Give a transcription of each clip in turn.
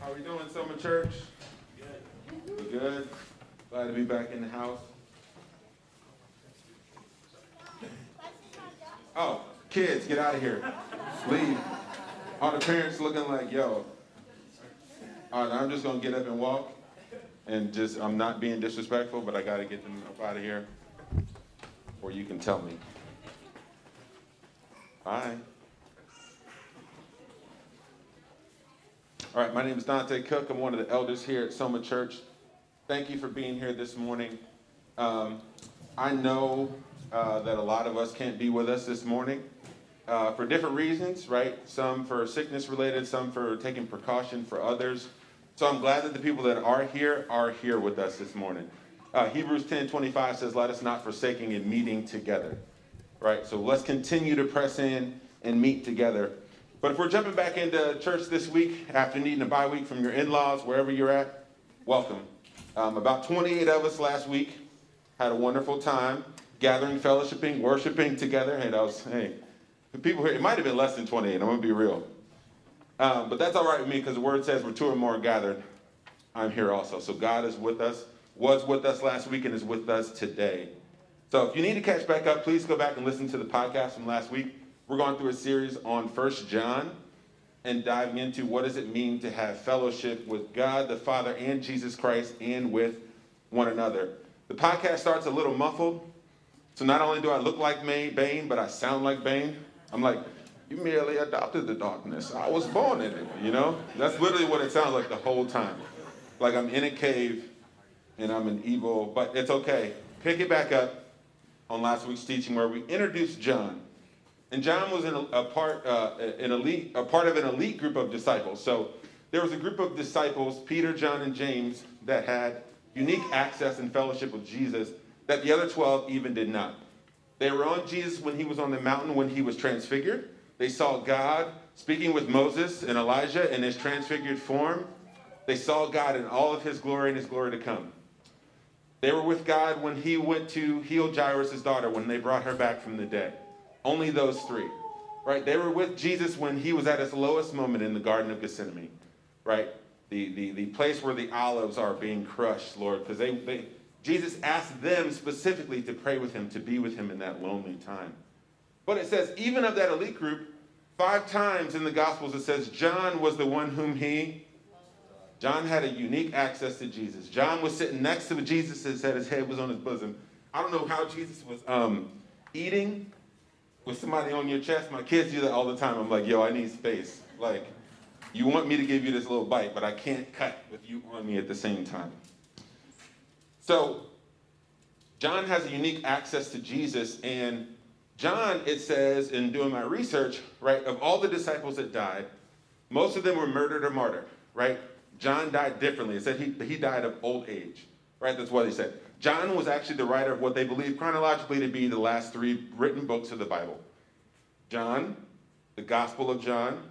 How are we doing, Soma Church? Good. We good? Glad to be back in the house. Oh, kids, get out of here. Leave. All the parents looking like, yo. All right, I'm just gonna get up and walk, and just I'm not being disrespectful, but I gotta get them up out of here, or you can tell me. Bye. All right, my name is Dante Cook. I'm one of the elders here at Soma Church. Thank you for being here this morning. Um, I know uh, that a lot of us can't be with us this morning uh, for different reasons, right? Some for sickness related, some for taking precaution for others. So I'm glad that the people that are here are here with us this morning. Uh, Hebrews 10 25 says, Let us not forsaking in meeting together, right? So let's continue to press in and meet together. But if we're jumping back into church this week after needing a bye week from your in laws, wherever you're at, welcome. Um, about 28 of us last week had a wonderful time gathering, fellowshipping, worshiping together. Hey, that was, hey, the people here, it might have been less than 28, I'm gonna be real. Um, but that's all right with me because the word says we're two or more gathered. I'm here also. So God is with us, was with us last week, and is with us today. So if you need to catch back up, please go back and listen to the podcast from last week. We're going through a series on First John and diving into what does it mean to have fellowship with God the Father and Jesus Christ and with one another. The podcast starts a little muffled. So not only do I look like Bane, but I sound like Bane. I'm like, you merely adopted the darkness. I was born in it, you know? That's literally what it sounds like the whole time. Like I'm in a cave and I'm an evil, but it's okay. Pick it back up on last week's teaching where we introduced John. And John was in a, a part, uh, an elite, a part of an elite group of disciples. So there was a group of disciples, Peter, John, and James, that had unique access and fellowship with Jesus that the other 12 even did not. They were on Jesus when he was on the mountain when he was transfigured. They saw God speaking with Moses and Elijah in his transfigured form. They saw God in all of his glory and his glory to come. They were with God when he went to heal Jairus' daughter when they brought her back from the dead. Only those three, right? They were with Jesus when he was at his lowest moment in the Garden of Gethsemane, right? The, the, the place where the olives are being crushed, Lord, because they, they, Jesus asked them specifically to pray with him, to be with him in that lonely time. But it says, even of that elite group, five times in the Gospels it says John was the one whom he. John had a unique access to Jesus. John was sitting next to Jesus and said his head was on his bosom. I don't know how Jesus was um, eating, with somebody on your chest. My kids do that all the time. I'm like, yo, I need space. Like, you want me to give you this little bite, but I can't cut with you on me at the same time. So, John has a unique access to Jesus, and John, it says in doing my research, right, of all the disciples that died, most of them were murdered or martyred, right? John died differently. It said he, he died of old age, right? That's what he said. John was actually the writer of what they believe chronologically to be the last three written books of the Bible John, the Gospel of John,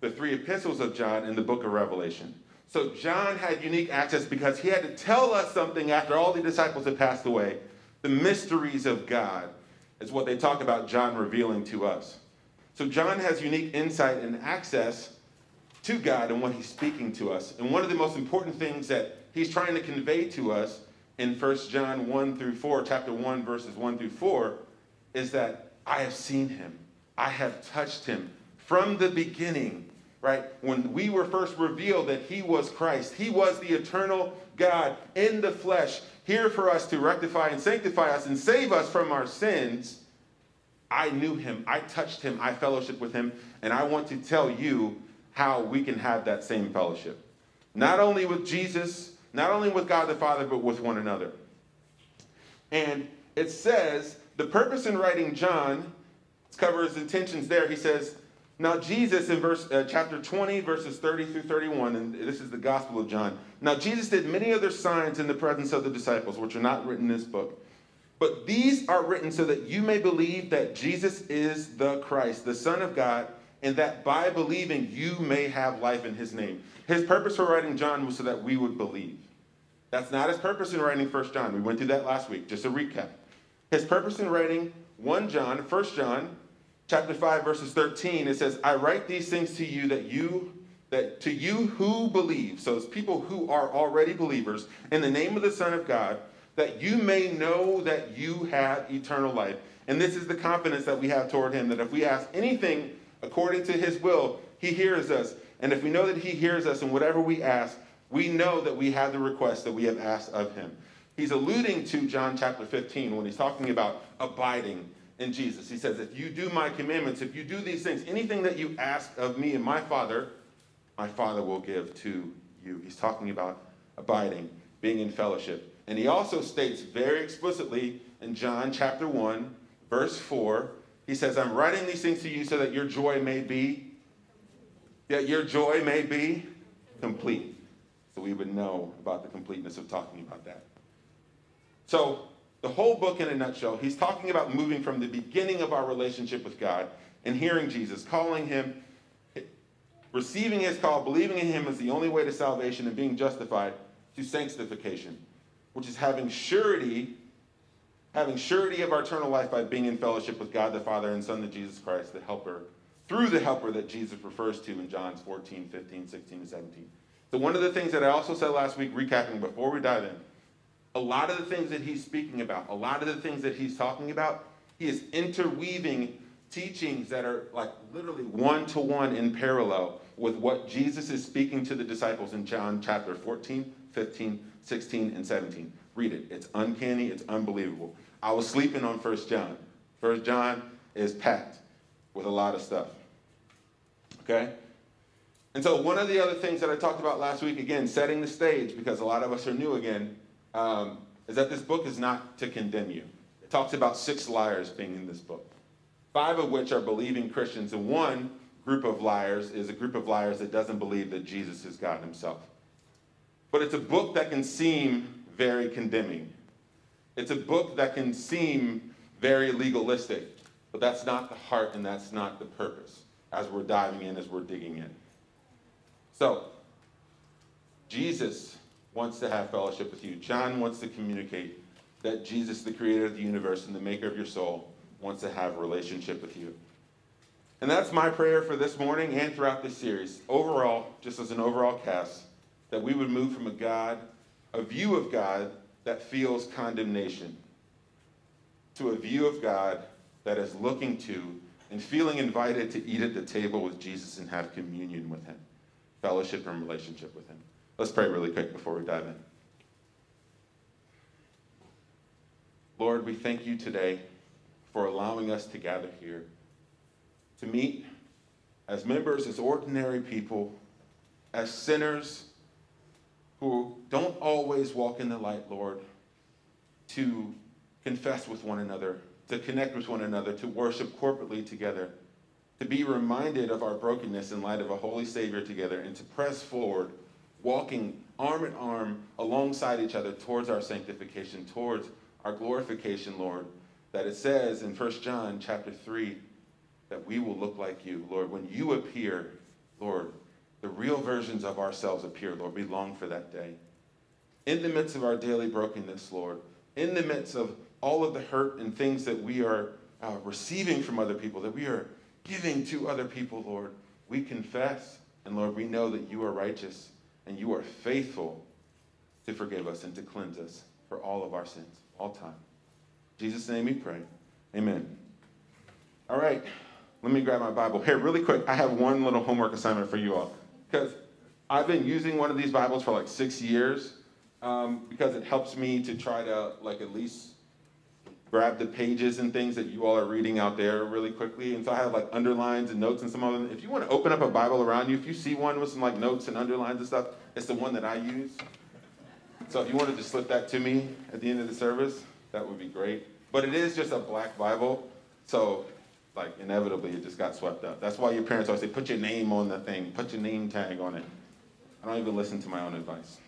the three epistles of John, and the book of Revelation. So John had unique access because he had to tell us something after all the disciples had passed away. The mysteries of God is what they talk about John revealing to us. So John has unique insight and access to God and what he's speaking to us. And one of the most important things that he's trying to convey to us in 1 John 1 through 4, chapter 1, verses 1 through 4, is that I have seen him. I have touched him from the beginning, right? When we were first revealed that he was Christ, he was the eternal God in the flesh, here for us to rectify and sanctify us and save us from our sins. I knew him, I touched him, I fellowship with him, and I want to tell you how we can have that same fellowship. Not only with Jesus, not only with God the Father, but with one another. And it says, the purpose in writing John, cover his intentions there. He says, now Jesus in verse uh, chapter 20 verses 30 through 31 and this is the gospel of John. Now Jesus did many other signs in the presence of the disciples which are not written in this book. But these are written so that you may believe that Jesus is the Christ, the Son of God, and that by believing you may have life in his name. His purpose for writing John was so that we would believe. That's not his purpose in writing 1 John. We went through that last week. Just a recap. His purpose in writing 1 John, 1 John, chapter 5, verses 13, it says, I write these things to you that you that to you who believe, so it's people who are already believers, in the name of the Son of God, that you may know that you have eternal life. And this is the confidence that we have toward him that if we ask anything according to his will, he hears us. And if we know that he hears us in whatever we ask, we know that we have the request that we have asked of him. He's alluding to John chapter 15 when he's talking about abiding in Jesus. He says, If you do my commandments, if you do these things, anything that you ask of me and my Father, my Father will give to you. He's talking about abiding, being in fellowship. And he also states very explicitly in John chapter 1, verse 4, he says, I'm writing these things to you so that your joy may be, that your joy may be complete. We would know about the completeness of talking about that. So, the whole book in a nutshell, he's talking about moving from the beginning of our relationship with God and hearing Jesus, calling him, receiving his call, believing in him as the only way to salvation and being justified, to sanctification, which is having surety, having surety of our eternal life by being in fellowship with God the Father and Son the Jesus Christ, the helper, through the helper that Jesus refers to in John 14, 15, 16, and 17. So one of the things that I also said last week, recapping before we dive in, a lot of the things that he's speaking about, a lot of the things that he's talking about, he is interweaving teachings that are like literally one to one in parallel with what Jesus is speaking to the disciples in John chapter 14, 15, 16, and 17. Read it. It's uncanny, it's unbelievable. I was sleeping on First John. First John is packed with a lot of stuff. Okay? And so, one of the other things that I talked about last week, again, setting the stage, because a lot of us are new again, um, is that this book is not to condemn you. It talks about six liars being in this book, five of which are believing Christians, and one group of liars is a group of liars that doesn't believe that Jesus is God himself. But it's a book that can seem very condemning. It's a book that can seem very legalistic, but that's not the heart and that's not the purpose as we're diving in, as we're digging in. So, Jesus wants to have fellowship with you. John wants to communicate that Jesus, the creator of the universe and the maker of your soul, wants to have a relationship with you. And that's my prayer for this morning and throughout this series. Overall, just as an overall cast, that we would move from a God, a view of God that feels condemnation, to a view of God that is looking to and feeling invited to eat at the table with Jesus and have communion with him, fellowship and relationship with him. Let's pray really quick before we dive in. Lord, we thank you today for allowing us to gather here to meet as members, as ordinary people, as sinners who don't always walk in the light, Lord, to confess with one another, to connect with one another, to worship corporately together, to be reminded of our brokenness in light of a holy Savior together, and to press forward, walking arm in arm alongside each other towards our sanctification, towards our glorification, Lord. That it says in 1 John chapter 3 that we will look like you, Lord. When you appear, Lord, the real versions of ourselves appear, Lord. We long for that day. In the midst of our daily brokenness, Lord, in the midst of all of the hurt and things that we are uh, receiving from other people, that we are giving to other people, Lord, we confess. And Lord, we know that you are righteous and you are faithful to forgive us and to cleanse us for all of our sins, all time. In Jesus' name we pray. Amen. All right, let me grab my Bible. Here, really quick, I have one little homework assignment for you all. Because I've been using one of these Bibles for like six years um, because it helps me to try to, like, at least grab the pages and things that you all are reading out there really quickly. And so I have like underlines and notes and some of them. If you want to open up a Bible around you, if you see one with some like notes and underlines and stuff, it's the one that I use. So if you wanted to slip that to me at the end of the service, that would be great. But it is just a black Bible. So like inevitably it just got swept up. That's why your parents always say, put your name on the thing, put your name tag on it. I don't even listen to my own advice.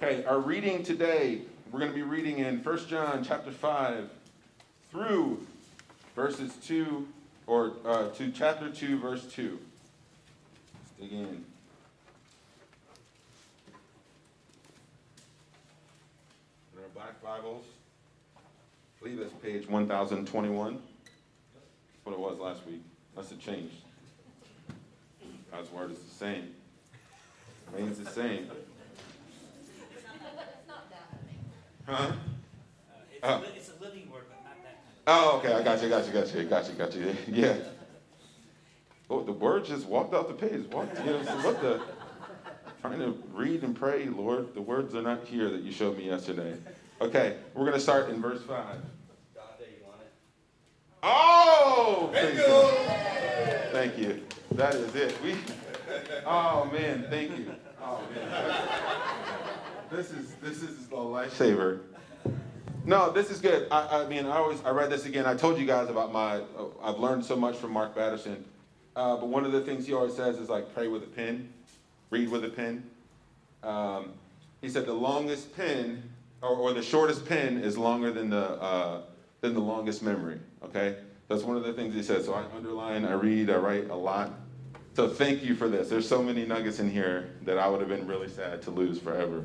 Okay, our reading today we're going to be reading in 1 John chapter 5 through verses 2 or uh, to chapter 2 verse 2. Let's dig in. In our black Bibles, I believe that's page 1021. That's what it was last week. Unless it changed. God's word is the same. Remains the same. It's not that. Huh? Uh, It's, Oh. a, li- it's a living word, but not that kind of Oh, okay. I got you. Got you. Got you. Got you. Got you. Yeah. Oh, the word just walked off the page. Walked. You know, what the? Trying to read and pray, Lord. The words are not here that you showed me yesterday. Okay, we're gonna start in verse five. Oh, thank you. Thank you. That is it. We. Oh man, thank you. Oh man. This is this is a lifesaver. No, this is good. I, I mean, I always I read this again. I told you guys about my. Uh, I've learned so much from Mark Batterson, uh, but one of the things he always says is like pray with a pen, read with a pen. Um, he said the longest pen or, or the shortest pen is longer than the uh, than the longest memory. Okay, that's one of the things he said. So I underline, I read, I write a lot. So thank you for this. There's so many nuggets in here that I would have been really sad to lose forever.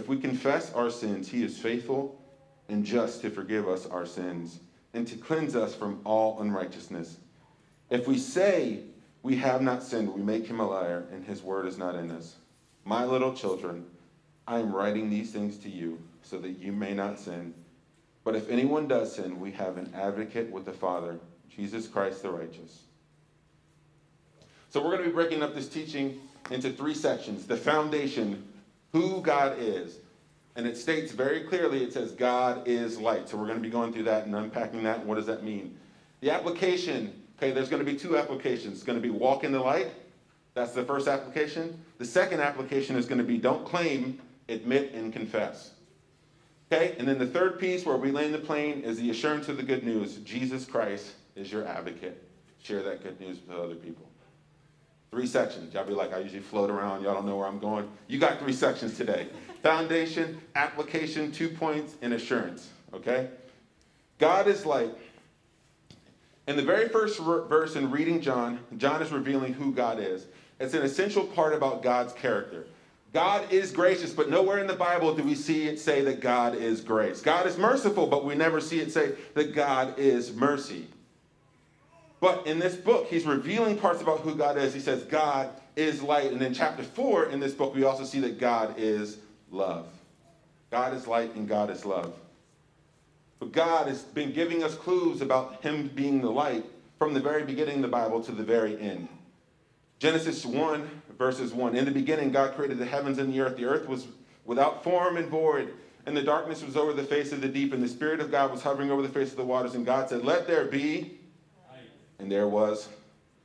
If we confess our sins, he is faithful and just to forgive us our sins and to cleanse us from all unrighteousness. If we say we have not sinned, we make him a liar, and his word is not in us. My little children, I am writing these things to you so that you may not sin. But if anyone does sin, we have an advocate with the Father, Jesus Christ the righteous. So we're going to be breaking up this teaching into three sections. The foundation, who God is. And it states very clearly, it says God is light. So we're going to be going through that and unpacking that. What does that mean? The application, okay, there's going to be two applications. It's going to be walk in the light. That's the first application. The second application is going to be don't claim, admit, and confess. Okay, and then the third piece where we land the plane is the assurance of the good news. Jesus Christ is your advocate. Share that good news with other people. Three sections. Y'all be like, I usually float around. Y'all don't know where I'm going. You got three sections today foundation, application, two points, and assurance. Okay? God is like, in the very first verse in reading John, John is revealing who God is. It's an essential part about God's character. God is gracious, but nowhere in the Bible do we see it say that God is grace. God is merciful, but we never see it say that God is mercy. But in this book, he's revealing parts about who God is. He says God is light. And in chapter 4 in this book, we also see that God is love. God is light and God is love. But God has been giving us clues about him being the light from the very beginning of the Bible to the very end. Genesis 1, verses 1. In the beginning, God created the heavens and the earth. The earth was without form and void, and the darkness was over the face of the deep, and the Spirit of God was hovering over the face of the waters. And God said, Let there be and there was,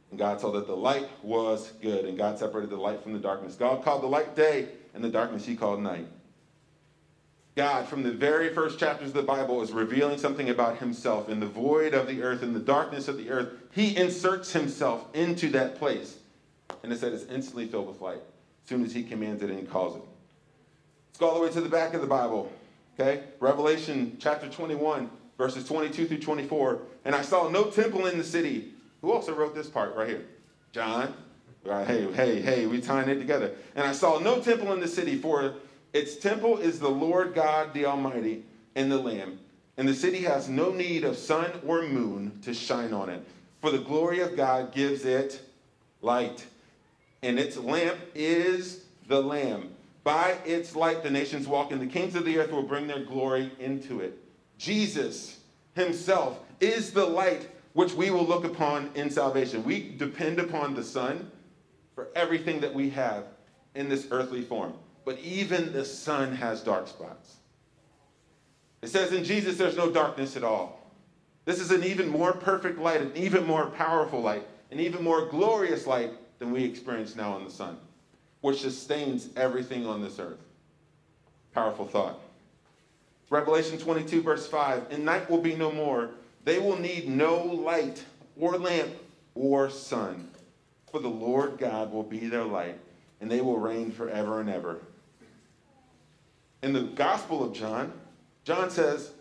and God saw that the light was good, and God separated the light from the darkness. God called the light day, and the darkness he called night. God, from the very first chapters of the Bible, is revealing something about himself. In the void of the earth, in the darkness of the earth, he inserts himself into that place. And it said it's instantly filled with light as soon as he commands it and he calls it. Let's go all the way to the back of the Bible. Okay? Revelation chapter 21, verses 22 through 24. And I saw no temple in the city. Who also wrote this part right here? John. Right, hey, hey, hey, we tying it together. And I saw no temple in the city, for its temple is the Lord God the Almighty and the Lamb. And the city has no need of sun or moon to shine on it, for the glory of God gives it light. And its lamp is the Lamb. By its light, the nations walk, and the kings of the earth will bring their glory into it. Jesus himself is the light which we will look upon in salvation. We depend upon the sun for everything that we have in this earthly form. But even the sun has dark spots. It says in Jesus, there's no darkness at all. This is an even more perfect light, an even more powerful light, an even more glorious light than we experience now in the sun, which sustains everything on this earth. Powerful thought. Revelation 22, verse 5 And night will be no more. They will need no light or lamp or sun. for the Lord God will be their light, and they will reign forever and ever. In the Gospel of John, John says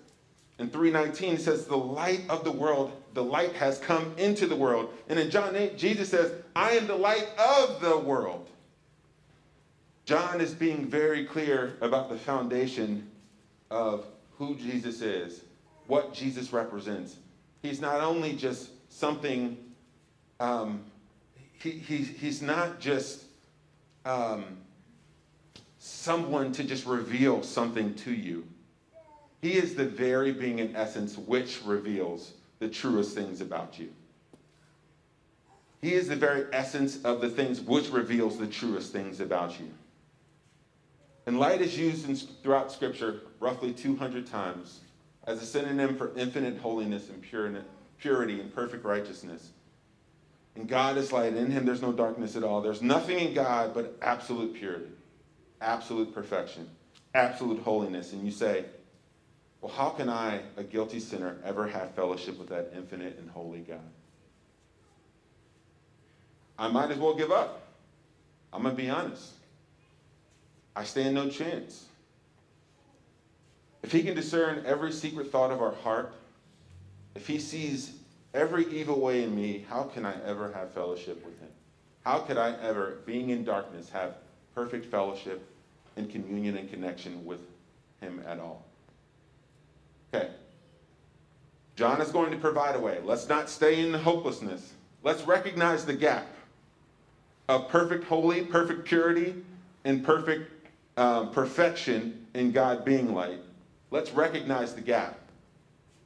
in 319, he says, The light of the world, the light has come into the world. And in John 8, Jesus says, I am the light of the world. John is being very clear about the foundation of who Jesus is, what Jesus represents. He's not only just something, um, he, he, he's not just um, someone to just reveal something to you. He is the very being in essence which reveals the truest things about you. He is the very essence of the things which reveals the truest things about you. And light is used in, throughout Scripture roughly 200 times as a synonym for infinite holiness and purity and perfect righteousness. And God is light. In him, there's no darkness at all. There's nothing in God but absolute purity, absolute perfection, absolute holiness. And you say, well, how can I, a guilty sinner, ever have fellowship with that infinite and holy God? I might as well give up. I'm going to be honest. I stand no chance. If he can discern every secret thought of our heart, if he sees every evil way in me, how can I ever have fellowship with him? How could I ever, being in darkness, have perfect fellowship and communion and connection with him at all? Okay. John is going to provide a way. Let's not stay in hopelessness. Let's recognize the gap of perfect holy, perfect purity, and perfect um, perfection in God being light. Let's recognize the gap,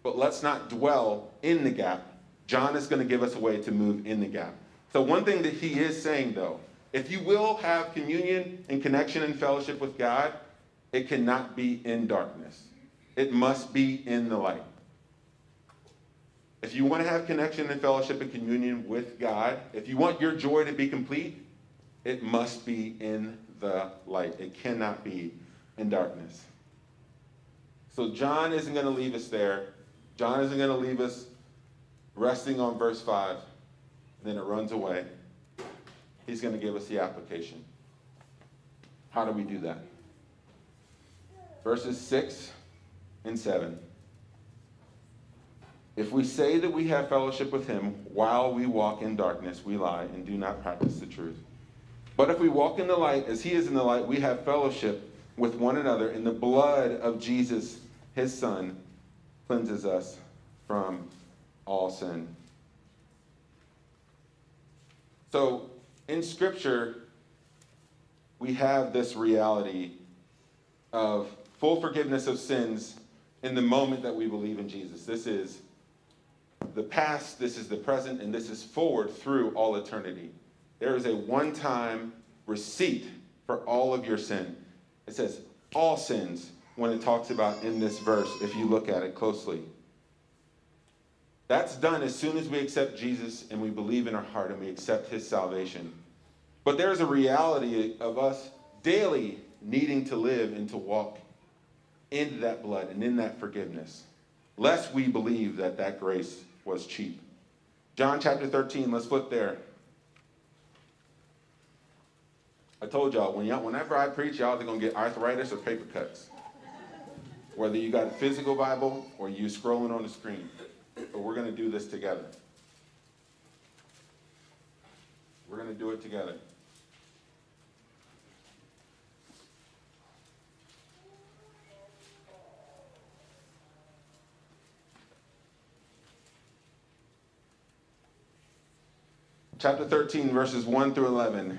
but let's not dwell in the gap. John is going to give us a way to move in the gap. So, one thing that he is saying, though, if you will have communion and connection and fellowship with God, it cannot be in darkness. It must be in the light. If you want to have connection and fellowship and communion with God, if you want your joy to be complete, it must be in the light. It cannot be in darkness. So John isn't going to leave us there. John isn't going to leave us resting on verse 5. Then it runs away. He's going to give us the application. How do we do that? Verses 6 and 7. If we say that we have fellowship with him while we walk in darkness, we lie and do not practice the truth. But if we walk in the light as he is in the light, we have fellowship with one another, and the blood of Jesus, his son, cleanses us from all sin. So, in Scripture, we have this reality of full forgiveness of sins in the moment that we believe in Jesus. This is the past, this is the present, and this is forward through all eternity. There is a one time receipt for all of your sin. It says all sins when it talks about in this verse, if you look at it closely. That's done as soon as we accept Jesus and we believe in our heart and we accept his salvation. But there's a reality of us daily needing to live and to walk in that blood and in that forgiveness, lest we believe that that grace was cheap. John chapter 13, let's flip there. I told y'all, when y'all, whenever I preach, y'all are gonna get arthritis or paper cuts. Whether you got a physical Bible or you scrolling on the screen. But we're gonna do this together. We're gonna do it together. Chapter 13, verses 1 through 11.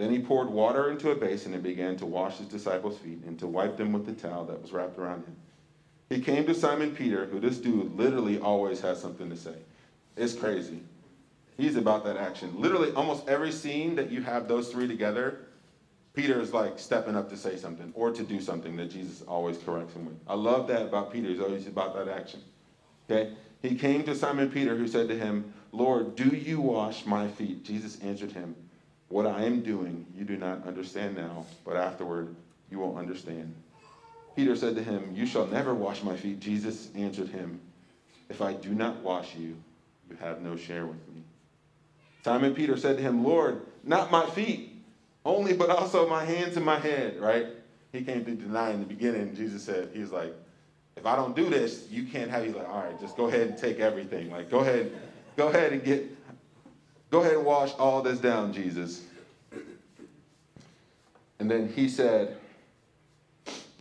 Then he poured water into a basin and began to wash his disciples' feet and to wipe them with the towel that was wrapped around him. He came to Simon Peter, who this dude literally always has something to say. It's crazy. He's about that action. Literally, almost every scene that you have those three together, Peter is like stepping up to say something or to do something that Jesus always corrects him with. I love that about Peter. He's always about that action. Okay? He came to Simon Peter, who said to him, Lord, do you wash my feet? Jesus answered him, What I am doing, you do not understand now, but afterward you will understand. Peter said to him, You shall never wash my feet. Jesus answered him, If I do not wash you, you have no share with me. Simon Peter said to him, Lord, not my feet, only but also my hands and my head, right? He came to deny in the beginning. Jesus said, He's like, if I don't do this, you can't have. He's like, all right, just go ahead and take everything. Like, go ahead, go ahead and get, go ahead and wash all this down, Jesus. And then he said,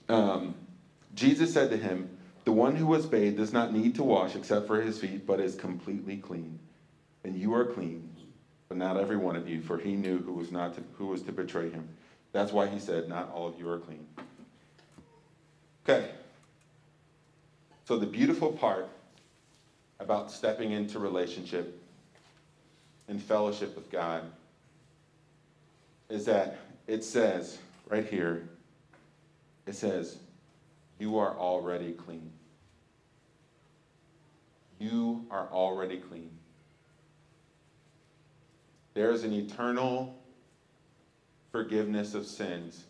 um, Jesus said to him, The one who was bathed does not need to wash except for his feet, but is completely clean. And you are clean, but not every one of you, for he knew who was not to, who was to betray him. That's why he said, Not all of you are clean. Okay. So the beautiful part about stepping into relationship and fellowship with God is that it says right here, it says, You are already clean. You are already clean. There is an eternal forgiveness of sins.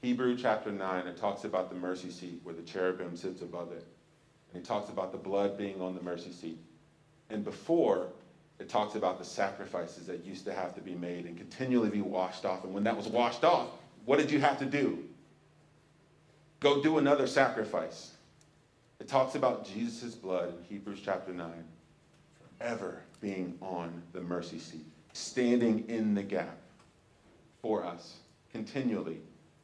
Hebrew chapter 9, it talks about the mercy seat where the cherubim sits above it. And it talks about the blood being on the mercy seat. And before, it talks about the sacrifices that used to have to be made and continually be washed off. And when that was washed off, what did you have to do? Go do another sacrifice. It talks about Jesus' blood in Hebrews chapter 9 ever being on the mercy seat, standing in the gap for us continually.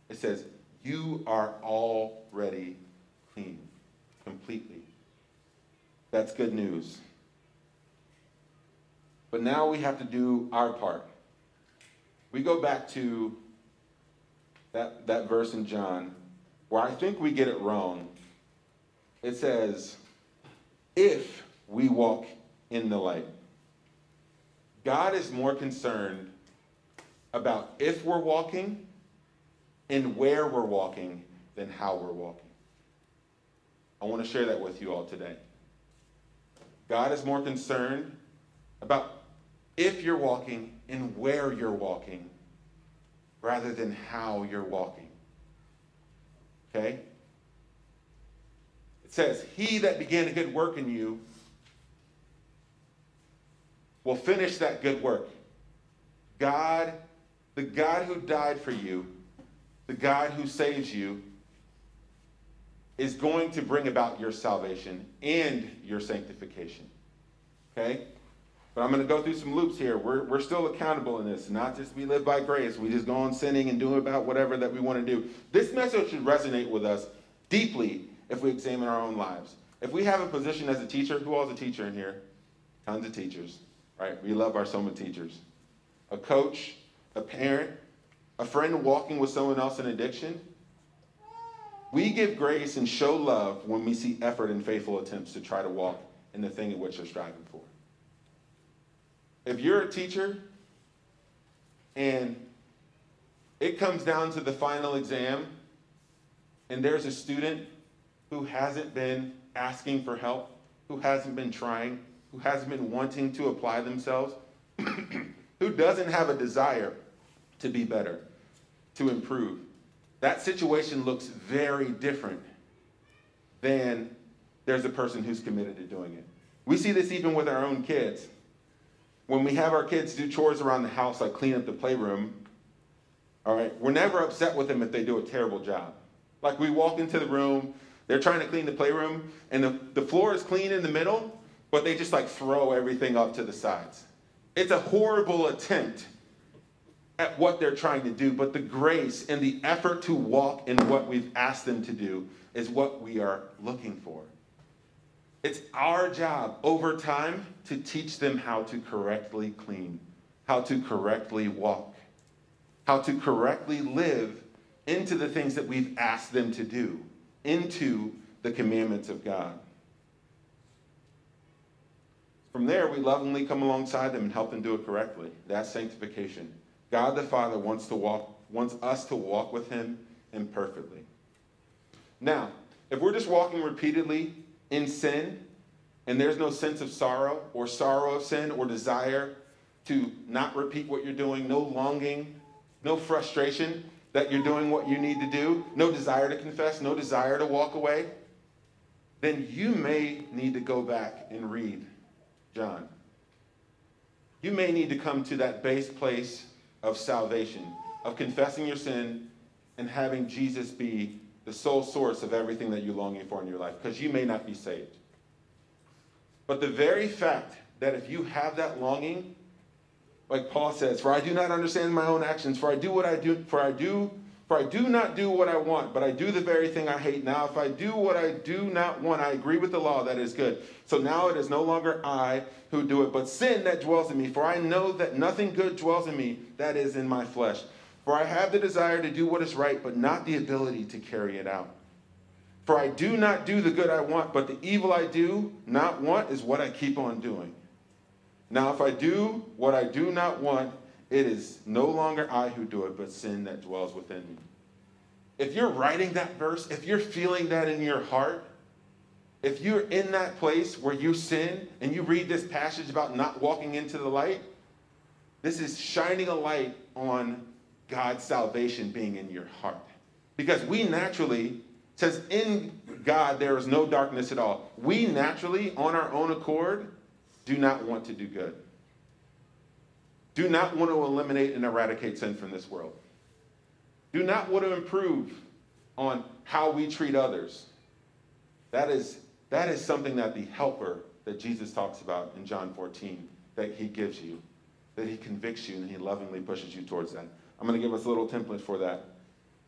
It says, You are already clean completely. That's good news. But now we have to do our part. We go back to that, that verse in John where I think we get it wrong. It says, if we walk in the light. God is more concerned about if we're walking and where we're walking than how we're walking. I want to share that with you all today. God is more concerned about if you're walking and where you're walking rather than how you're walking. Okay? It says, He that began a good work in you will finish that good work. God, the God who died for you, the God who saves you, is going to bring about your salvation and your sanctification. Okay? But I'm going to go through some loops here. We're, we're still accountable in this, not just we live by grace. We just go on sinning and doing about whatever that we want to do. This message should resonate with us deeply if we examine our own lives. If we have a position as a teacher, who all's a teacher in here? Tons of teachers, right? We love our Soma teachers. A coach, a parent, a friend walking with someone else in addiction, we give grace and show love when we see effort and faithful attempts to try to walk in the thing in which you're striving for. If you're a teacher and it comes down to the final exam and there's a student who hasn't been asking for help, who hasn't been trying, who hasn't been wanting to apply themselves, who doesn't have a desire to be better, to improve, that situation looks very different than there's a person who's committed to doing it. We see this even with our own kids. When we have our kids do chores around the house, like clean up the playroom, all right, we're never upset with them if they do a terrible job. Like we walk into the room, they're trying to clean the playroom, and the, the floor is clean in the middle, but they just like throw everything up to the sides. It's a horrible attempt at what they're trying to do, but the grace and the effort to walk in what we've asked them to do is what we are looking for. It's our job over time to teach them how to correctly clean, how to correctly walk, how to correctly live into the things that we've asked them to do, into the commandments of God. From there, we lovingly come alongside them and help them do it correctly. That's sanctification. God the Father wants to walk, wants us to walk with Him imperfectly. Now, if we're just walking repeatedly in sin, and there's no sense of sorrow or sorrow of sin or desire to not repeat what you're doing, no longing, no frustration that you're doing what you need to do, no desire to confess, no desire to walk away, then you may need to go back and read John. You may need to come to that base place of salvation, of confessing your sin and having Jesus be the sole source of everything that you're longing for in your life, because you may not be saved. But the very fact that if you have that longing, like Paul says, for I do not understand my own actions, for I do what I do, for I do, for I do not do what I want, but I do the very thing I hate. Now, if I do what I do not want, I agree with the law that is good. So now it is no longer I who do it, but sin that dwells in me. For I know that nothing good dwells in me, that is in my flesh. For I have the desire to do what is right, but not the ability to carry it out. For I do not do the good I want, but the evil I do not want is what I keep on doing. Now, if I do what I do not want, it is no longer I who do it, but sin that dwells within me. If you're writing that verse, if you're feeling that in your heart, if you're in that place where you sin and you read this passage about not walking into the light, this is shining a light on God's salvation being in your heart. Because we naturally, says in God there is no darkness at all. We naturally, on our own accord, do not want to do good. Do not want to eliminate and eradicate sin from this world. Do not want to improve on how we treat others. That is, that is something that the helper that Jesus talks about in John 14, that he gives you, that he convicts you and he lovingly pushes you towards that. I'm going to give us a little template for that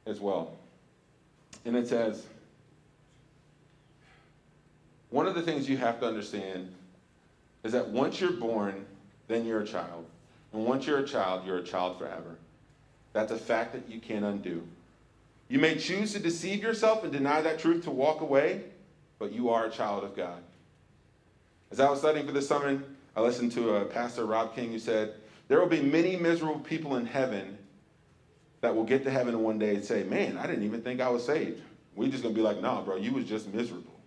as well. And it says, one of the things you have to understand is that once you're born, then you're a child. And once you're a child, you're a child forever. That's a fact that you can't undo. You may choose to deceive yourself and deny that truth to walk away, but you are a child of God. As I was studying for this sermon, I listened to a pastor, Rob King, who said, There will be many miserable people in heaven that will get to heaven one day and say, Man, I didn't even think I was saved. We're just to be like, Nah, bro, you was just miserable.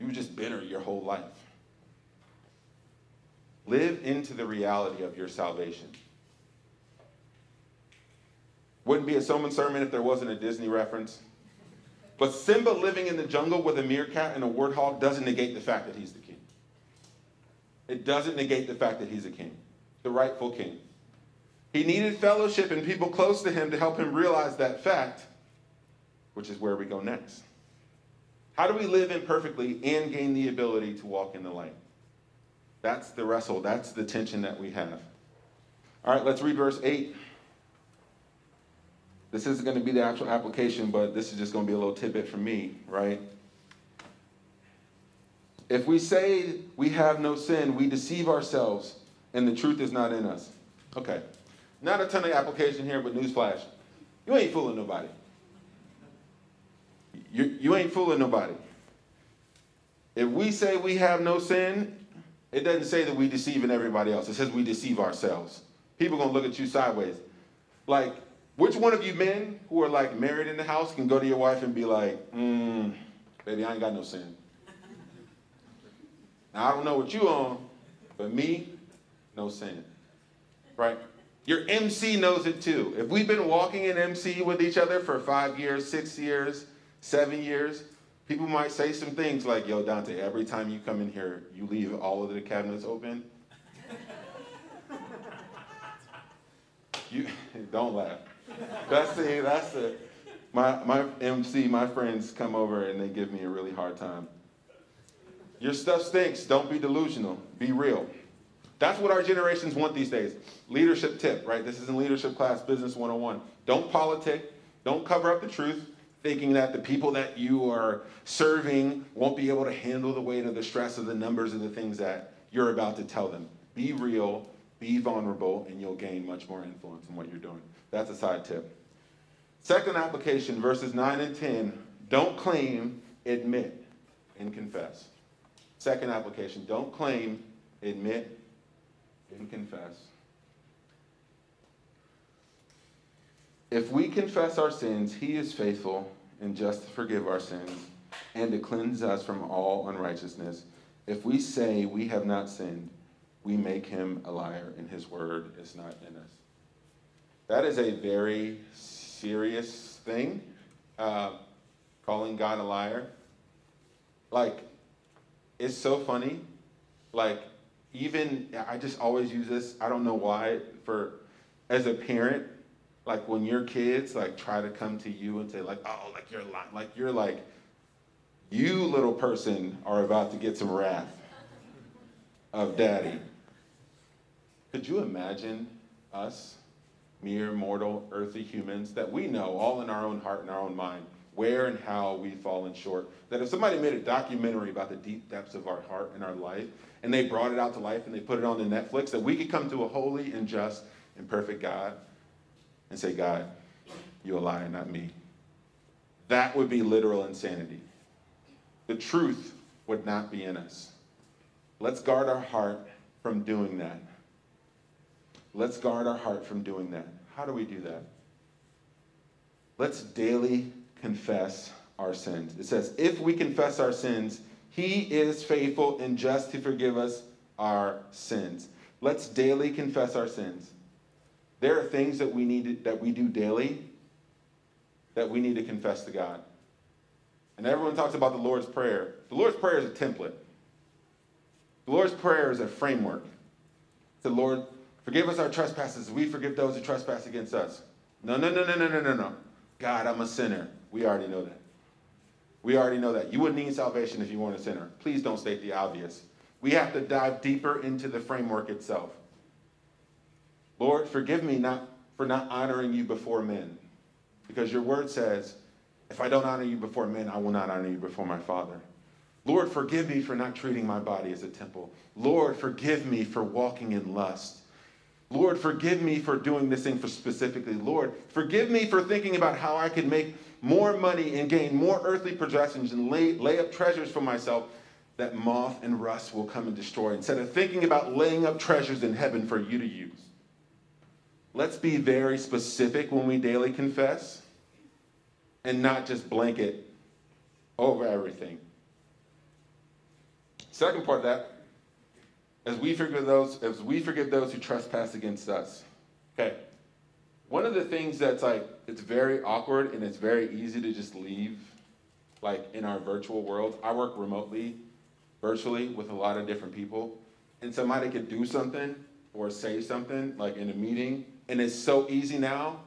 You were just bitter your whole life. Live into the reality of your salvation. Wouldn't be a Soman sermon if there wasn't a Disney reference. But Simba living in the jungle with a meerkat and a warthog doesn't negate the fact that he's the king. It doesn't negate the fact that he's a king, the rightful king. He needed fellowship and people close to him to help him realize that fact, which is where we go next. How do we live imperfectly and gain the ability to walk in the light? That's the wrestle, that's the tension that we have. All right, let's read verse 8. This isn't going to be the actual application, but this is just going to be a little tidbit from me, right? If we say we have no sin, we deceive ourselves, and the truth is not in us. Okay. Not a ton of application here, but newsflash. You ain't fooling nobody. You, you ain't fooling nobody. If we say we have no sin, it doesn't say that we deceiving everybody else. It says we deceive ourselves. People gonna look at you sideways. Like, which one of you men who are like married in the house can go to your wife and be like, mm, baby, I ain't got no sin. Now I don't know what you on, but me, no sin. Right? Your MC knows it too. If we've been walking in MC with each other for five years, six years, seven years, people might say some things like, yo, Dante, every time you come in here, you leave all of the cabinets open. you don't laugh. That's the that's the my my MC, my friends come over and they give me a really hard time. Your stuff stinks. Don't be delusional. Be real. That's what our generations want these days. Leadership tip, right? This is in leadership class, business 101. Don't politic. Don't cover up the truth, thinking that the people that you are serving won't be able to handle the weight of the stress of the numbers of the things that you're about to tell them. Be real, be vulnerable, and you'll gain much more influence in what you're doing. That's a side tip. Second application, verses 9 and 10. Don't claim, admit, and confess. Second application, don't claim, admit and confess. If we confess our sins, he is faithful and just to forgive our sins and to cleanse us from all unrighteousness. If we say we have not sinned, we make him a liar, and his word is not in us. That is a very serious thing, uh, calling God a liar. Like, it's so funny. Like, even, I just always use this, I don't know why, for as a parent, like when your kids like try to come to you and say like oh like you're li-, like you're like you little person are about to get some wrath of daddy. Could you imagine us mere mortal earthly humans that we know all in our own heart and our own mind where and how we've fallen short? That if somebody made a documentary about the deep depths of our heart and our life and they brought it out to life and they put it on the netflix that we could come to a holy and just and perfect god and say, God, you're a liar, not me. That would be literal insanity. The truth would not be in us. Let's guard our heart from doing that. Let's guard our heart from doing that. How do we do that? Let's daily confess our sins. It says, if we confess our sins, he is faithful and just to forgive us our sins. Let's daily confess our sins. There are things that we need to, that we do daily that we need to confess to God. And everyone talks about the Lord's Prayer. The Lord's Prayer is a template. The Lord's Prayer is a framework. The Lord, forgive us our trespasses. We forgive those who trespass against us. No, no, no, no, no, no, no, no. God, I'm a sinner. We already know that. We already know that. You wouldn't need salvation if you weren't a sinner. Please don't state the obvious. We have to dive deeper into the framework itself. Lord, forgive me not for not honoring you before men. Because your word says, if I don't honor you before men, I will not honor you before my Father. Lord, forgive me for not treating my body as a temple. Lord, forgive me for walking in lust. Lord, forgive me for doing this thing for specifically. Lord, forgive me for thinking about how I could make more money and gain more earthly possessions and lay, lay up treasures for myself that moth and rust will come and destroy, instead of thinking about laying up treasures in heaven for you to use. Let's be very specific when we daily confess and not just blanket over everything. Second part of that, as we forgive those, as we forgive those who trespass against us. Okay. One of the things that's like it's very awkward and it's very easy to just leave, like in our virtual world. I work remotely, virtually with a lot of different people, and somebody could do something or say something like in a meeting and it's so easy now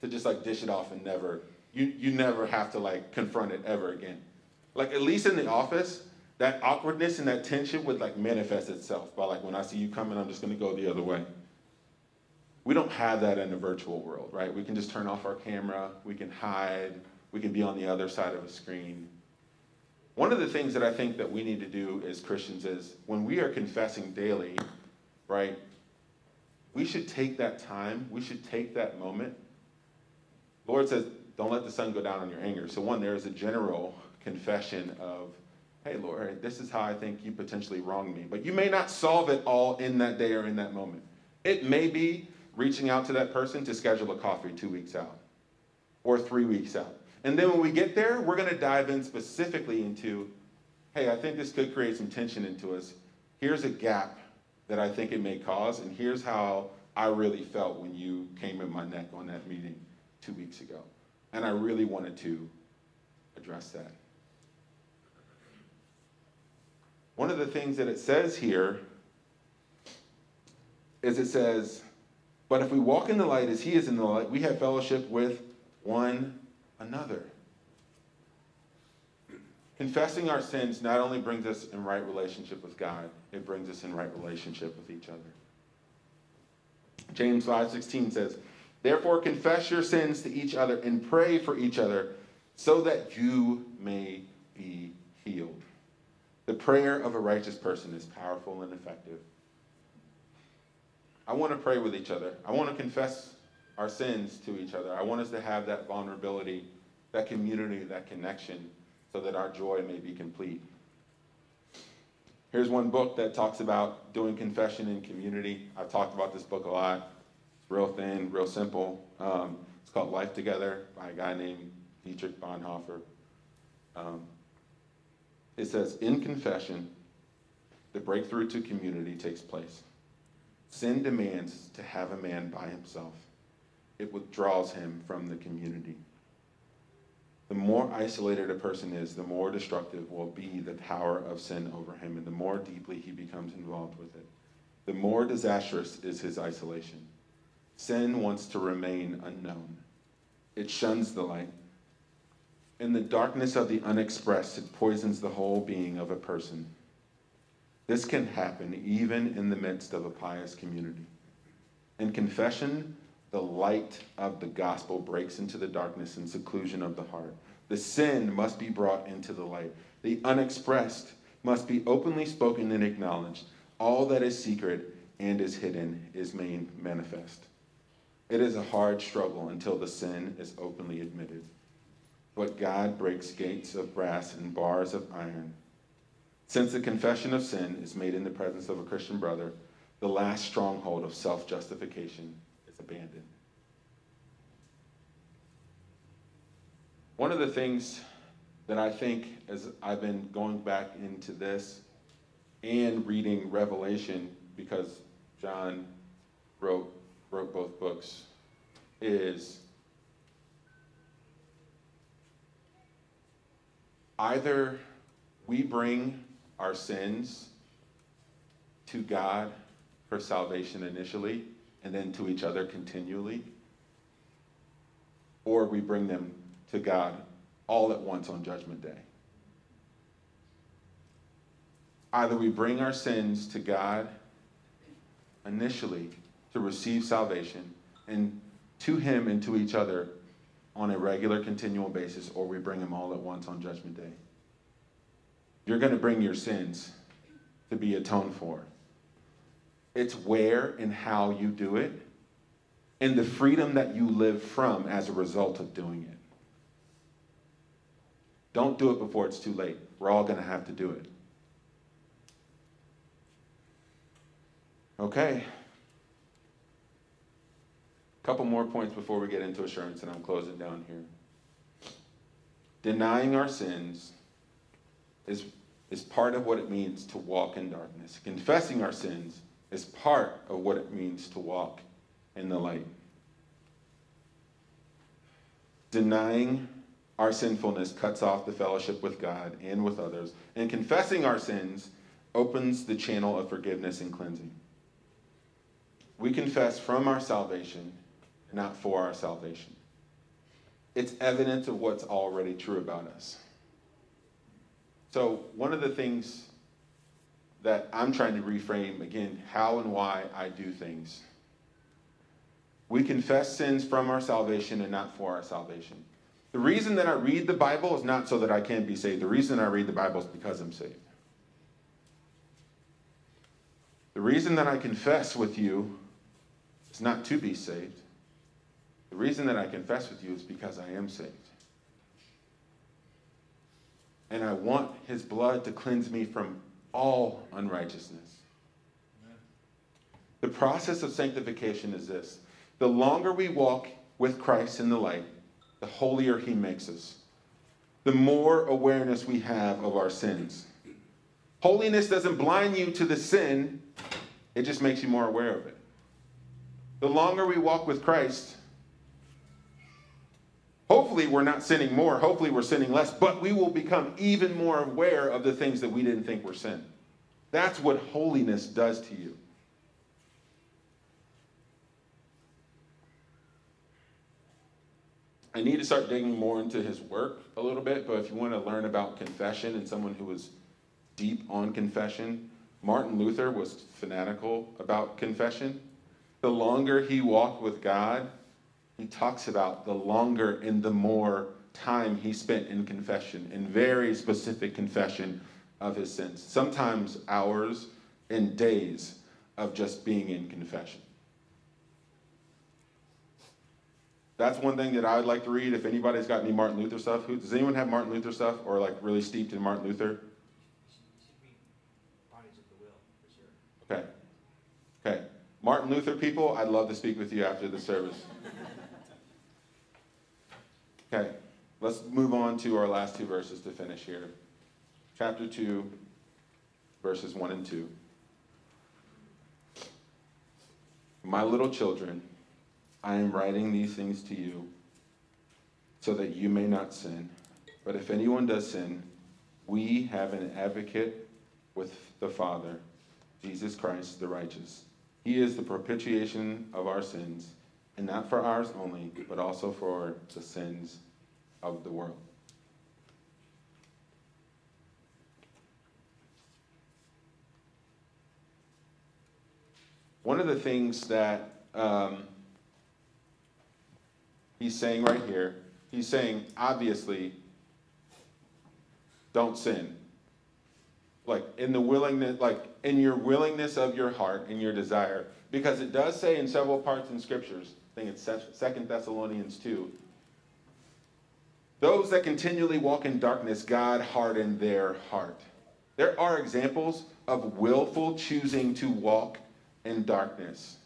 to just like dish it off and never you you never have to like confront it ever again. Like at least in the office that awkwardness and that tension would like manifest itself by like when i see you coming i'm just going to go the other way we don't have that in the virtual world right we can just turn off our camera we can hide we can be on the other side of a screen one of the things that i think that we need to do as christians is when we are confessing daily right we should take that time, we should take that moment. Lord says, don't let the sun go down on your anger. So, one, there is a general confession of, hey, Lord, this is how I think you potentially wronged me. But you may not solve it all in that day or in that moment. It may be reaching out to that person to schedule a coffee two weeks out or three weeks out. And then when we get there, we're going to dive in specifically into, hey, I think this could create some tension into us. Here's a gap that I think it may cause. And here's how I really felt when you came in my neck on that meeting two weeks ago. And I really wanted to address that. One of the things that it says here is it says, But if we walk in the light as he is in the light, we have fellowship with one another. Confessing our sins not only brings us in right relationship with God, it brings us in right relationship with each other. James 5:16 says, "Therefore confess your sins to each other and pray for each other so that you may be healed." The prayer of a righteous person is powerful and effective. I want to pray with each other. I want to confess our sins to each other. I want us to have that vulnerability, that community, that connection so that our joy may be complete. Here's one book that talks about doing confession in community. I've talked about this book a lot. It's real thin, real simple. Um, it's called Life Together by a guy named Dietrich Bonhoeffer. Um, it says, In confession, the breakthrough to community takes place. Sin demands to have a man by himself, it withdraws him from the community. The more isolated a person is, the more destructive will be the power of sin over him, and the more deeply he becomes involved with it. The more disastrous is his isolation. Sin wants to remain unknown, it shuns the light. In the darkness of the unexpressed, it poisons the whole being of a person. This can happen even in the midst of a pious community. In confession, the light of the gospel breaks into the darkness and seclusion of the heart. The sin must be brought into the light. The unexpressed must be openly spoken and acknowledged. All that is secret and is hidden is made manifest. It is a hard struggle until the sin is openly admitted. But God breaks gates of brass and bars of iron since the confession of sin is made in the presence of a Christian brother, the last stronghold of self justification is abandoned. One of the things that I think as I've been going back into this and reading Revelation, because John wrote, wrote both books, is either we bring our sins to God for salvation initially and then to each other continually, or we bring them to God all at once on Judgment Day. Either we bring our sins to God initially to receive salvation and to Him and to each other on a regular, continual basis, or we bring them all at once on Judgment Day. You're going to bring your sins to be atoned for. It's where and how you do it, and the freedom that you live from as a result of doing it. Don't do it before it's too late. We're all going to have to do it. Okay. A couple more points before we get into assurance, and I'm closing down here. Denying our sins is, is part of what it means to walk in darkness. Confessing our sins is part of what it means to walk in the light. Denying our sinfulness cuts off the fellowship with God and with others, and confessing our sins opens the channel of forgiveness and cleansing. We confess from our salvation, not for our salvation. It's evidence of what's already true about us. So, one of the things that I'm trying to reframe again, how and why I do things. We confess sins from our salvation and not for our salvation. The reason that I read the Bible is not so that I can be saved. The reason I read the Bible is because I'm saved. The reason that I confess with you is not to be saved. The reason that I confess with you is because I am saved and I want his blood to cleanse me from all unrighteousness. The process of sanctification is this the longer we walk with Christ in the light, the holier he makes us, the more awareness we have of our sins. Holiness doesn't blind you to the sin, it just makes you more aware of it. The longer we walk with Christ, Hopefully, we're not sinning more. Hopefully, we're sinning less, but we will become even more aware of the things that we didn't think were sin. That's what holiness does to you. I need to start digging more into his work a little bit, but if you want to learn about confession and someone who was deep on confession, Martin Luther was fanatical about confession. The longer he walked with God, he talks about the longer and the more time he spent in confession, in very specific confession of his sins. Sometimes hours and days of just being in confession. That's one thing that I would like to read. If anybody's got any Martin Luther stuff, who, does anyone have Martin Luther stuff or like really steeped in Martin Luther? Okay. Okay. Martin Luther people, I'd love to speak with you after the service. Okay, let's move on to our last two verses to finish here. Chapter 2, verses 1 and 2. My little children, I am writing these things to you so that you may not sin. But if anyone does sin, we have an advocate with the Father, Jesus Christ the righteous. He is the propitiation of our sins, and not for ours only, but also for the sins of the world. One of the things that um, he's saying right here, he's saying, obviously, don't sin. Like in the willingness, like in your willingness of your heart and your desire. Because it does say in several parts in scriptures, I think it's Second Thessalonians 2, those that continually walk in darkness, God hardened their heart. There are examples of willful choosing to walk in darkness.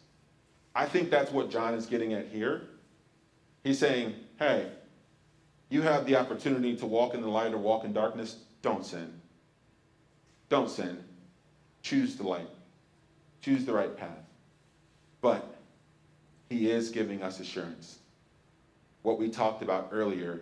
I think that's what John is getting at here. He's saying, hey, you have the opportunity to walk in the light or walk in darkness. Don't sin. Don't sin. Choose the light. Choose the right path. But he is giving us assurance. What we talked about earlier,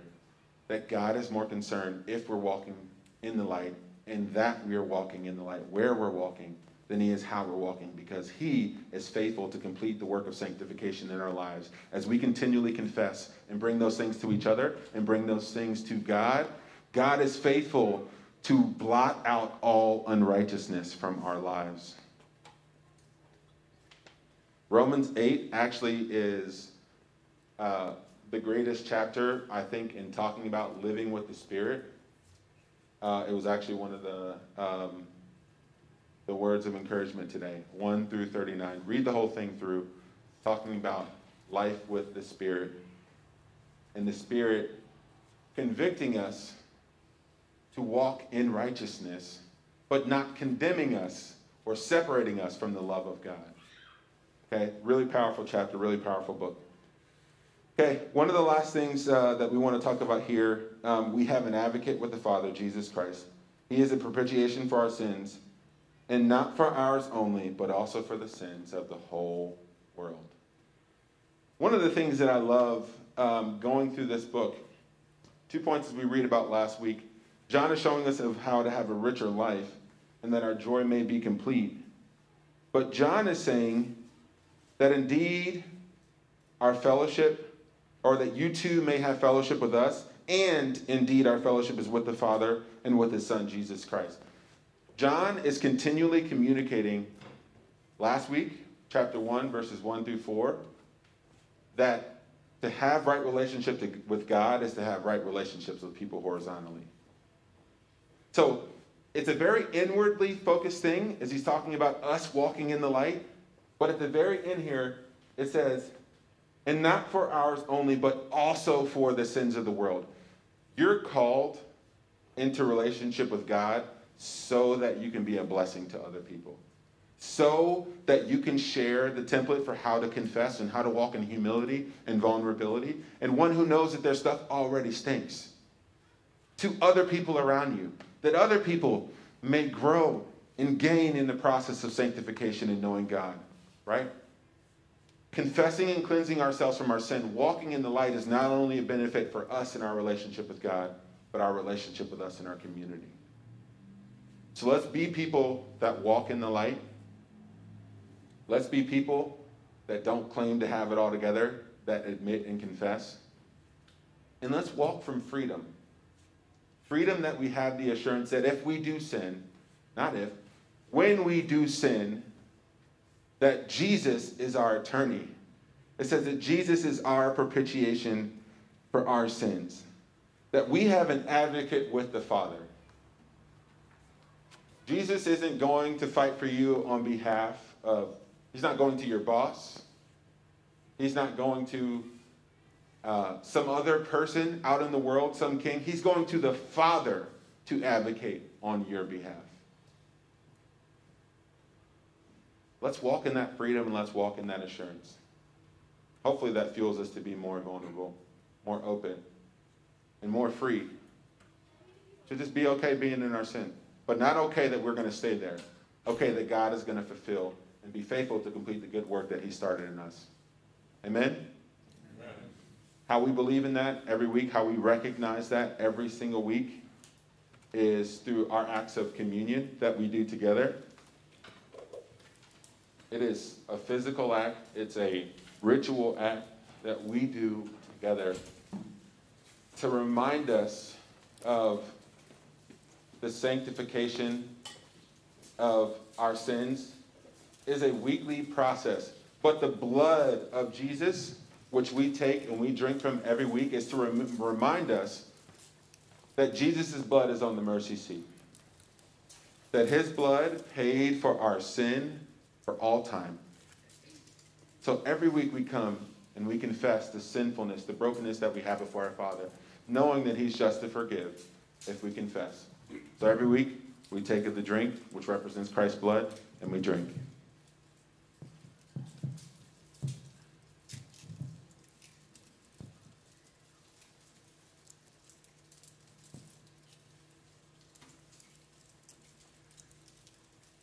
that God is more concerned if we're walking in the light and that we are walking in the light, where we're walking, than he is how we're walking because he is faithful to complete the work of sanctification in our lives. As we continually confess and bring those things to each other and bring those things to God, God is faithful to blot out all unrighteousness from our lives. Romans 8 actually is uh, the greatest chapter, I think, in talking about living with the Spirit. Uh, it was actually one of the um, the words of encouragement today, 1 through 39. Read the whole thing through, talking about life with the Spirit and the Spirit convicting us to walk in righteousness, but not condemning us or separating us from the love of God. Okay, really powerful chapter, really powerful book. Okay, one of the last things uh, that we want to talk about here um, we have an advocate with the Father, Jesus Christ. He is a propitiation for our sins and not for ours only, but also for the sins of the whole world. One of the things that I love um, going through this book, two points as we read about last week. John is showing us of how to have a richer life and that our joy may be complete. But John is saying that indeed our fellowship, or that you too may have fellowship with us, and indeed our fellowship is with the Father and with his Son, Jesus Christ. John is continually communicating last week, chapter 1, verses 1 through 4, that to have right relationship to, with God is to have right relationships with people horizontally. So it's a very inwardly focused thing as he's talking about us walking in the light. But at the very end here, it says, and not for ours only, but also for the sins of the world. You're called into relationship with God so that you can be a blessing to other people. So that you can share the template for how to confess and how to walk in humility and vulnerability, and one who knows that their stuff already stinks to other people around you, that other people may grow and gain in the process of sanctification and knowing God, right? Confessing and cleansing ourselves from our sin, walking in the light is not only a benefit for us in our relationship with God, but our relationship with us in our community. So let's be people that walk in the light. Let's be people that don't claim to have it all together, that admit and confess. And let's walk from freedom. Freedom that we have the assurance that if we do sin, not if, when we do sin, that Jesus is our attorney. It says that Jesus is our propitiation for our sins. That we have an advocate with the Father. Jesus isn't going to fight for you on behalf of, he's not going to your boss. He's not going to uh, some other person out in the world, some king. He's going to the Father to advocate on your behalf. Let's walk in that freedom and let's walk in that assurance. Hopefully, that fuels us to be more vulnerable, more open, and more free. To just be okay being in our sin, but not okay that we're going to stay there. Okay, that God is going to fulfill and be faithful to complete the good work that He started in us. Amen? Amen? How we believe in that every week, how we recognize that every single week is through our acts of communion that we do together. It is a physical act, it's a ritual act that we do together to remind us of the sanctification of our sins is a weekly process. But the blood of Jesus, which we take and we drink from every week, is to rem- remind us that Jesus' blood is on the mercy seat. That his blood paid for our sin for all time. So every week we come and we confess the sinfulness, the brokenness that we have before our Father, knowing that he's just to forgive if we confess. So every week we take of the drink, which represents Christ's blood, and we drink.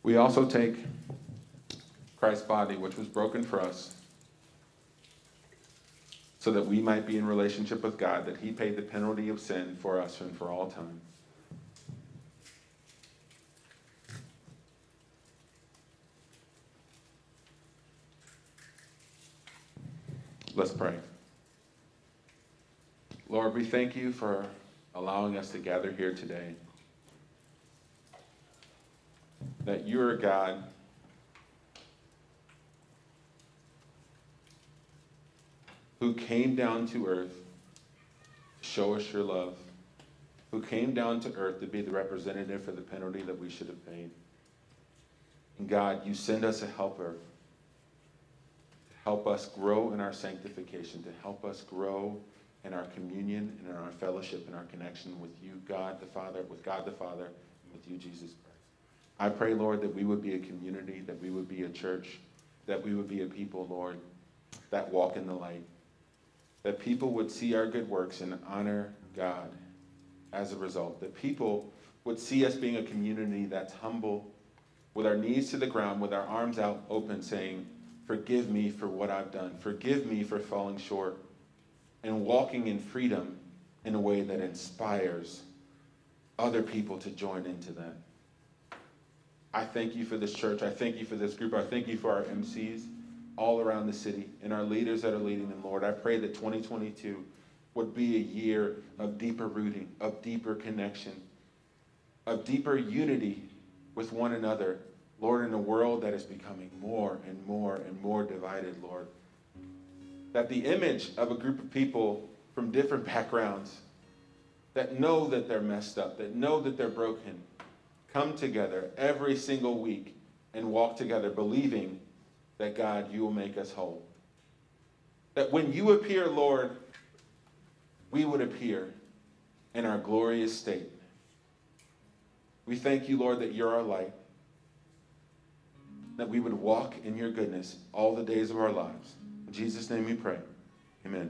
We also take Christ's body, which was broken for us, so that we might be in relationship with God, that He paid the penalty of sin for us and for all time. Let's pray. Lord, we thank you for allowing us to gather here today. That you are God who came down to earth to show us your love, who came down to earth to be the representative for the penalty that we should have paid. And God, you send us a helper to help us grow in our sanctification, to help us grow in our communion and in our fellowship and our connection with you, God the Father, with God the Father, and with you, Jesus Christ. I pray, Lord, that we would be a community, that we would be a church, that we would be a people, Lord, that walk in the light, that people would see our good works and honor God as a result, that people would see us being a community that's humble, with our knees to the ground, with our arms out open, saying, Forgive me for what I've done. Forgive me for falling short. And walking in freedom in a way that inspires other people to join into that. I thank you for this church. I thank you for this group. I thank you for our MCs all around the city and our leaders that are leading them, Lord. I pray that 2022 would be a year of deeper rooting, of deeper connection, of deeper unity with one another Lord, in a world that is becoming more and more and more divided, Lord, that the image of a group of people from different backgrounds that know that they're messed up, that know that they're broken, come together every single week and walk together believing that God, you will make us whole. That when you appear, Lord, we would appear in our glorious state. We thank you, Lord, that you're our light that we would walk in your goodness all the days of our lives. In Jesus' name we pray. Amen.